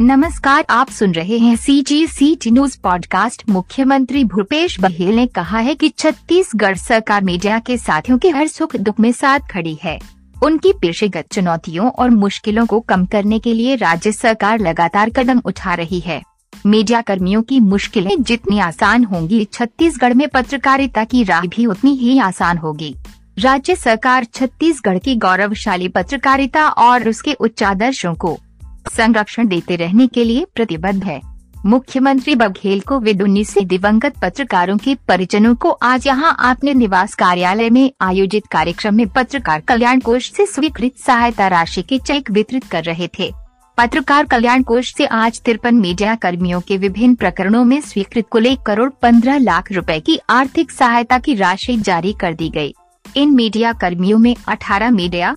नमस्कार, आप सुन रहे हैं C G C T news podcast मुख्यमंत्री भूपेश बघेल ने कहा है कि छत्तीसगढ़ सरकार मीडिया के साथियों के हर सुख दुख में साथ खड़ी है। उनकी पेशेगत चुनौतियों और मुश्किलों को कम करने के लिए राज्य सरकार लगातार कदम उठा रही है। मीडिया कर्मियों की मुश्किलें जितनी आसान होंगी, छत्तीसगढ़ में पत्रकारिता की राह भी उतनी ही आसान होगी। राज्य सरकार छत्तीसगढ़ की गौरवशाली पत्रकारिता और उसके उच्च आदर्शों को संरक्षण देते रहने के लिए प्रतिबद्ध है मुख्यमंत्री बघेल को विद उन्नीस से दिवंगत पत्रकारों के परिजनों को आज यहाँ अपने निवास कार्यालय में आयोजित कार्यक्रम में पत्रकार कल्याण कोष से स्वीकृत सहायता राशि के चेक वितरित कर रहे थे पत्रकार कल्याण कोष से आज तिरपन मीडिया कर्मियों के विभिन्न प्रकरणों में स्वीकृत कुल एक करोड़ पंद्रह लाख रुपए की आर्थिक सहायता की राशि जारी कर दी गई। इन मीडिया कर्मियों में 18 मीडिया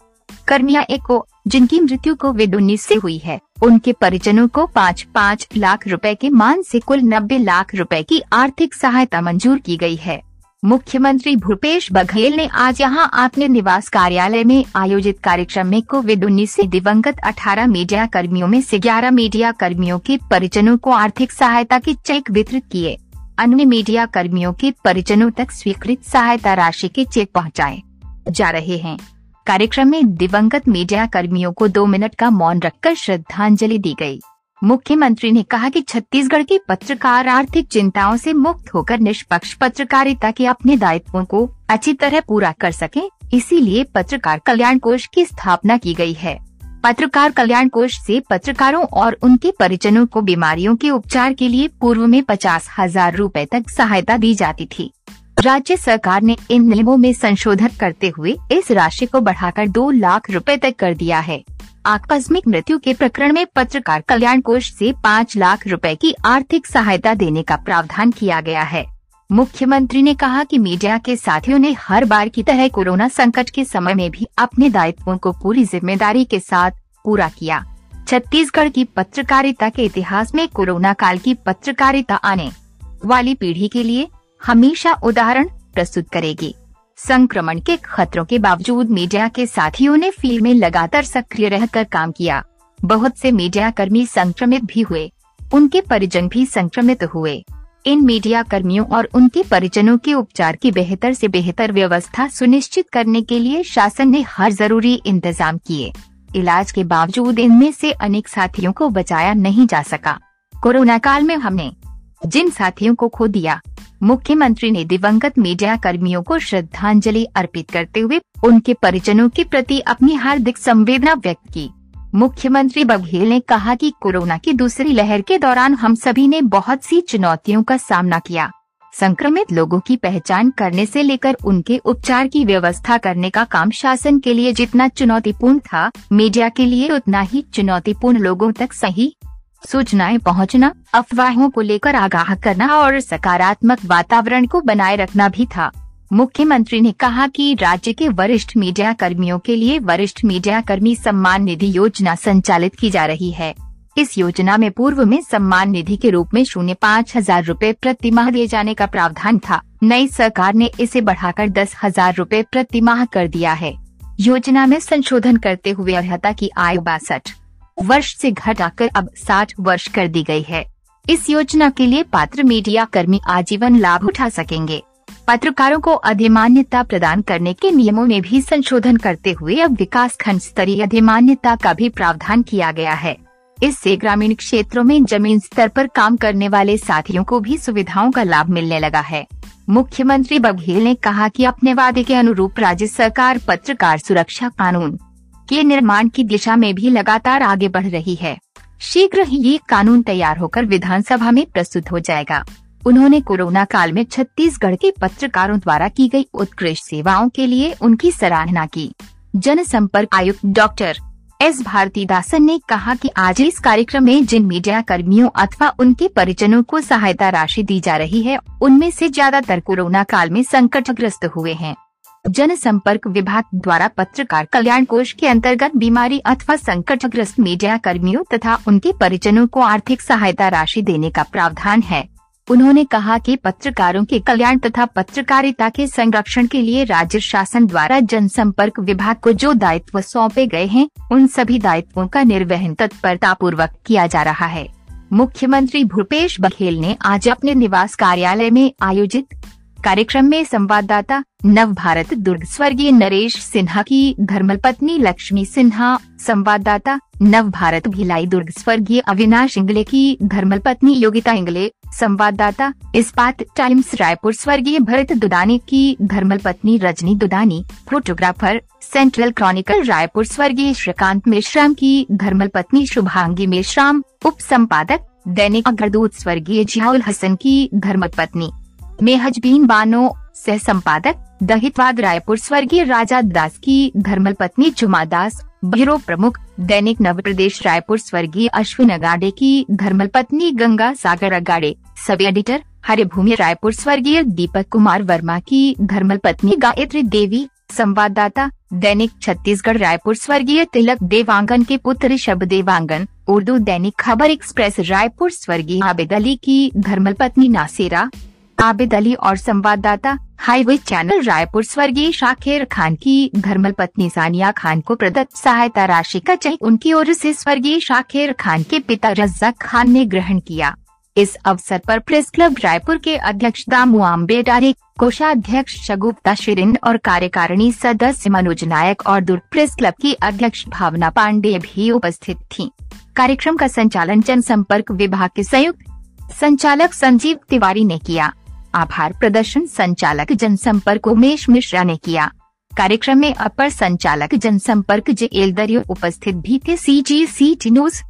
कर्मिया, एक को जिनकी मृत्यु कोविड उन्नीस से हुई है, उनके परिजनों को पाँच पाँच लाख रुपए के मान से कुल नब्बे लाख रुपए की आर्थिक सहायता मंजूर की गई है। मुख्यमंत्री भूपेश बघेल ने आज यहाँ अपने निवास कार्यालय में आयोजित कार्यक्रम में कोविड उन्नीस से दिवंगत 18 मीडिया कर्मियों में से 11 मीडिया कर्मियों के परिजनों को आर्थिक सहायता के चेक वितरित किए। अन्य मीडिया कर्मियों के परिजनों तक स्वीकृत सहायता राशि के चेक पहुँचाए जा रहे हैं। कार्यक्रम में दिवंगत मीडिया कर्मियों को दो मिनट का मौन रखकर श्रद्धांजलि दी गई। मुख्यमंत्री ने कहा कि छत्तीसगढ़ के पत्रकार आर्थिक चिंताओं से मुक्त होकर निष्पक्ष पत्रकारिता के अपने दायित्वों को अच्छी तरह पूरा कर सके, इसीलिए पत्रकार कल्याण कोष की स्थापना की गई है पत्रकार कल्याण कोष से पत्रकारों और उनके परिजनों को बीमारियों के उपचार के लिए पूर्व में पचास हज़ार रूपए तक सहायता दी जाती थी राज्य सरकार ने इन नियमों में संशोधन करते हुए इस राशि को बढ़ाकर दो लाख रुपए तक कर दिया है। आकस्मिक मृत्यु के प्रकरण में पत्रकार कल्याण कोष से पाँच लाख रुपए की आर्थिक सहायता देने का प्रावधान किया गया है। मुख्यमंत्री ने कहा कि मीडिया के साथियों ने हर बार की तरह कोरोना संकट के समय में भी अपने दायित्वों को पूरी ज़िम्मेदारी के साथ पूरा किया। छत्तीसगढ़ की पत्रकारिता के इतिहास में कोरोना काल की पत्रकारिता आने वाली पीढ़ी के लिए हमेशा उदाहरण प्रस्तुत करेगी। संक्रमण के खतरों के बावजूद मीडिया के साथियों ने फ़ील्ड में लगातार सक्रिय रहकर काम किया। बहुत से मीडिया कर्मी संक्रमित भी हुए। उनके परिजन भी संक्रमित हुए। इन मीडिया कर्मियों और उनके परिजनों के उपचार की बेहतर से बेहतर व्यवस्था सुनिश्चित करने के लिए शासन ने हर ज़रूरी इंतज़ाम किए। इलाज के बावजूद इनमें से अनेक साथियों को बचाया नहीं जा सका। कोरोना काल में हमने जिन साथियों को खो दिया मुख्यमंत्री ने दिवंगत मीडिया कर्मियों को श्रद्धांजलि अर्पित करते हुए उनके परिजनों के प्रति अपनी हार्दिक संवेदना व्यक्त की। मुख्यमंत्री बघेल ने कहा कि कोरोना की दूसरी लहर के दौरान हम सभी ने बहुत सी चुनौतियों का सामना किया। संक्रमित लोगों की पहचान करने से लेकर उनके उपचार की व्यवस्था करने का काम शासन के लिए जितना चुनौतीपूर्ण था, मीडिया के लिए उतना ही चुनौतीपूर्ण लोगों तक सही सूचनाएँ पहुँचना, अफवाहों को लेकर आगाह करना और सकारात्मक वातावरण को बनाए रखना भी था। मुख्यमंत्री ने कहा कि राज्य के वरिष्ठ मीडिया कर्मियों के लिए वरिष्ठ मीडिया कर्मी सम्मान निधि योजना संचालित की जा रही है। इस योजना में पूर्व में सम्मान निधि के रूप में शून्य पाँच हज़ार रूपए प्रति माह दिए जाने का प्रावधान था। नई सरकार ने इसे बढ़ाकर दस हज़ार रूपए प्रति माह कर दिया है। योजना में संशोधन करते हुए अर्हता की आयु बासठ वर्ष से घटाकर अब 60 वर्ष कर दी गई है। इस योजना के लिए पात्र मीडिया कर्मी आजीवन लाभ उठा सकेंगे। पत्रकारों को अधिमान्यता प्रदान करने के नियमों में भी संशोधन करते हुए अब विकास खंड स्तरीय अधिमान्यता का भी प्रावधान किया गया है। इससे ग्रामीण क्षेत्रों में ज़मीन स्तर पर काम करने वाले साथियों को भी सुविधाओं का लाभ मिलने लगा है। मुख्यमंत्री बघेल ने कहा कि अपने वादे के अनुरूप राज्य सरकार पत्रकार सुरक्षा कानून के निर्माण की दिशा में भी लगातार आगे बढ़ रही है। शीघ्र ही ये कानून तैयार होकर विधानसभा में प्रस्तुत हो जाएगा। उन्होंने कोरोना काल में छत्तीसगढ़ के पत्रकारों द्वारा की गई उत्कृष्ट सेवाओं के लिए उनकी सराहना की। जनसंपर्क आयुक्त डॉक्टर एस भारती दासन ने कहा कि आज इस कार्यक्रम में जिन मीडिया कर्मियों अथवा उनके परिजनों को सहायता राशि दी जा रही है, उनमें से ज़्यादातर कोरोना काल में संकटग्रस्त हुए हैं। जनसंपर्क विभाग द्वारा पत्रकार कल्याण कोष के अंतर्गत बीमारी अथवा संकटग्रस्त मीडिया कर्मियों तथा उनके परिजनों को आर्थिक सहायता राशि देने का प्रावधान है। उन्होंने कहा कि पत्रकारों के कल्याण तथा पत्रकारिता के संरक्षण के लिए राज्य शासन द्वारा जनसंपर्क विभाग को जो दायित्व सौंपे गए हैं, उन सभी दायित्वों का निर्वहन तत्परता पूर्वक किया जा रहा है। मुख्यमंत्री भूपेश बघेल ने आज अपने निवास कार्यालय में आयोजित कार्यक्रम में संवाददाता नव भारत दुर्ग। स्वर्गीय नरेश सिन्हा की धर्मल पत्नी लक्ष्मी सिन्हा, संवाददाता नव भारत भिलाई दुर्ग। स्वर्गीय अविनाश इंगले की धर्मल पत्नी योगिता इंगले, संवाददाता इस्पात टाइम्स रायपुर। स्वर्गीय भरत दुदानी की धर्मल पत्नी Rajni Dudani, photographer central chronicle Raipur. स्वर्गीय श्रीकांत मेश्राम की धर्मल पत्नी शुभांगी मेश्राम उप संपादक दैनिक अग्रदूत। स्वर्गीय जियाउल हसन की धर्मल पत्नी मेहजबीन बानो सह संपादक दहितवाद रायपुर स्वर्गीय राजा दास की धर्मल पत्नी जुमा दास, ब्यूरो प्रमुख, दैनिक नव प्रदेश रायपुर स्वर्गीय अश्विन अगाड़े की धर्मल पत्नी गंगा सागर अगाड़े, सब एडिटर हरे भूमि रायपुर स्वर्गीय दीपक कुमार वर्मा की धर्मल पत्नी गायत्री देवी, संवाददाता, दैनिक छत्तीसगढ़ रायपुर स्वर्गीय तिलक देवांगन के पुत्र शब देवांगन, उर्दू दैनिक खबर एक्सप्रेस रायपुर स्वर्गीय आबिद अली की धर्मल पत्नी नासिरा आबिद अली और संवाददाता हाईवे चैनल रायपुर स्वर्गीय शाखेर खान की धर्मल पत्नी सानिया खान को प्रदत्त सहायता राशि का चेक उनकी ओर से स्वर्गीय शाखेर खान के पिता रज्जाक खान ने ग्रहण किया इस अवसर पर प्रेस क्लब रायपुर के अध्यक्ष दामू आम्बेडारे कोषाध्यक्ष शगुप्ता शिरिन और कार्यकारिणी सदस्य मनोज नायक और दुर्ग प्रेस क्लब की अध्यक्ष भावना पांडे भी उपस्थित थीं। कार्यक्रम का संचालन जनसंपर्क विभाग के संयुक्त संचालक संजीव तिवारी ने किया आभार प्रदर्शन संचालक जनसंपर्क उमेश मिश्रा ने किया। कार्यक्रम में अपर संचालक जनसंपर्क जे एल उपस्थित भी थे। सी जी सी टी न्यूज़